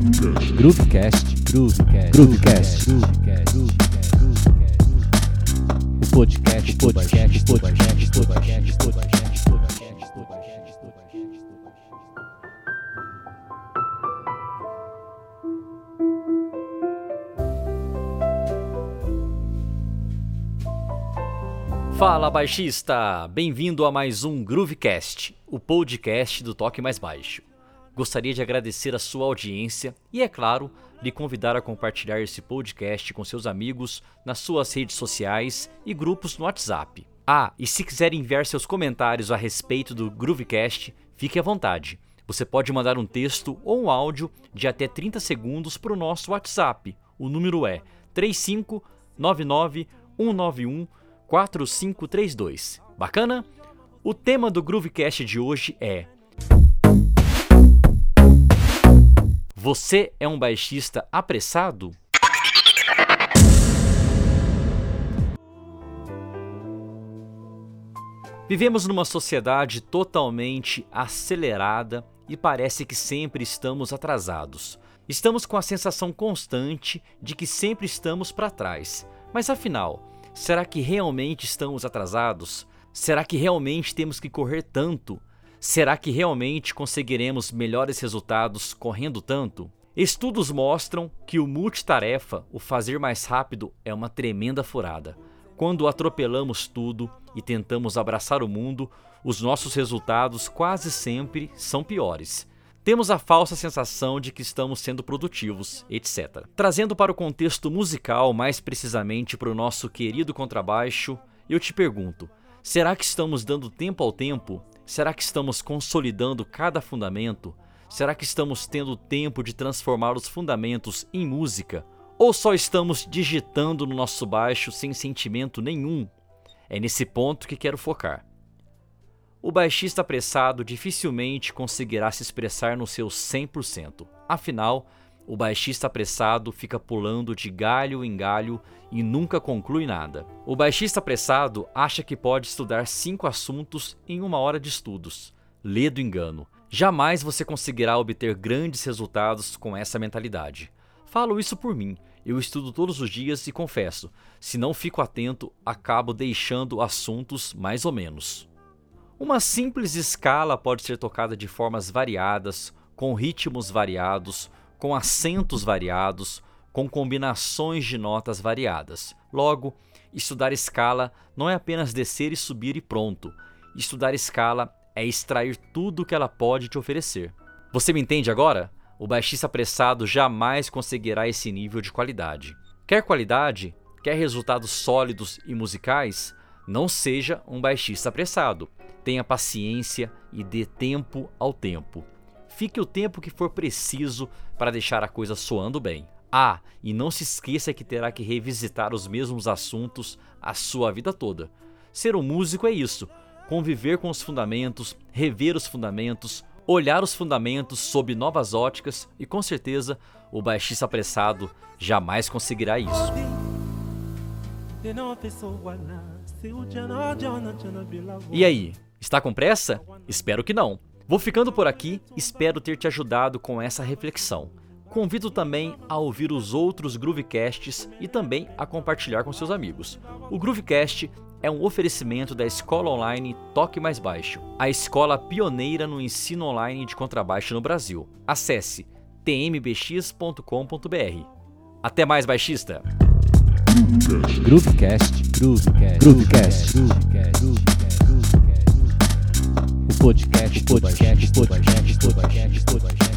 Groovecast, Groovecast, Groovecast, o podcast, podcast, podcast, podcast, podcast, podcast, podcast. Fala baixista, bem-vindo a mais um Groovecast, o podcast do toque mais baixo. Gostaria de agradecer a sua audiência e, é claro, lhe convidar a compartilhar esse podcast com seus amigos nas suas redes sociais e grupos no WhatsApp. Ah, e se quiser enviar seus comentários a respeito do Groovecast, fique à vontade. Você pode mandar um texto ou um áudio de até 30 segundos para o nosso WhatsApp. O número é 3599 191 4532. Bacana? O tema do Groovecast de hoje é Você é um baixista apressado? Vivemos numa sociedade totalmente acelerada e parece que sempre estamos atrasados. Estamos com a sensação constante de que sempre estamos para trás. Mas afinal, será que realmente estamos atrasados? Será que realmente temos que correr tanto? Será que realmente conseguiremos melhores resultados correndo tanto? Estudos mostram que o multitarefa, o fazer mais rápido, é uma tremenda furada. Quando atropelamos tudo e tentamos abraçar o mundo, os nossos resultados quase sempre são piores. Temos a falsa sensação de que estamos sendo produtivos, etc. Trazendo para o contexto musical, mais precisamente para o nosso querido contrabaixo, eu te pergunto: será que estamos dando tempo ao tempo? Será que estamos consolidando cada fundamento? Será que estamos tendo tempo de transformar os fundamentos em música? Ou só estamos digitando no nosso baixo sem sentimento nenhum? É nesse ponto que quero focar. O baixista apressado dificilmente conseguirá se expressar no seu 100%. Afinal, o baixista apressado fica pulando de galho em galho e nunca conclui nada. O baixista apressado acha que pode estudar cinco assuntos em uma hora de estudos. Lê do engano. Jamais você conseguirá obter grandes resultados com essa mentalidade. Falo isso por mim. Eu estudo todos os dias e confesso, se não fico atento, acabo deixando assuntos mais ou menos. Uma simples escala pode ser tocada de formas variadas, com ritmos variados, com acentos variados, com combinações de notas variadas. Logo, estudar escala não é apenas descer e subir e pronto. Estudar escala é extrair tudo que ela pode te oferecer. Você me entende agora? O baixista apressado jamais conseguirá esse nível de qualidade. Quer qualidade? Quer resultados sólidos e musicais? Não seja um baixista apressado. Tenha paciência e dê tempo ao tempo. Fique o tempo que for preciso para deixar a coisa soando bem. Ah, e não se esqueça que terá que revisitar os mesmos assuntos a sua vida toda. Ser um músico é isso: conviver com os fundamentos, rever os fundamentos, olhar os fundamentos sob novas óticas e com certeza o baixista apressado jamais conseguirá isso. E aí, está com pressa? Espero que não. Vou ficando por aqui, espero ter te ajudado com essa reflexão. Convido também a ouvir os outros Groovecasts e também a compartilhar com seus amigos. O Groovecast é um oferecimento da escola online Toque Mais Baixo, a escola pioneira no ensino online de contrabaixo no Brasil. Acesse tmbx.com.br. Até mais, baixista! Groovecast, Groovecast, Groovecast, o podcast, podcast, podcast, podcast, podcast.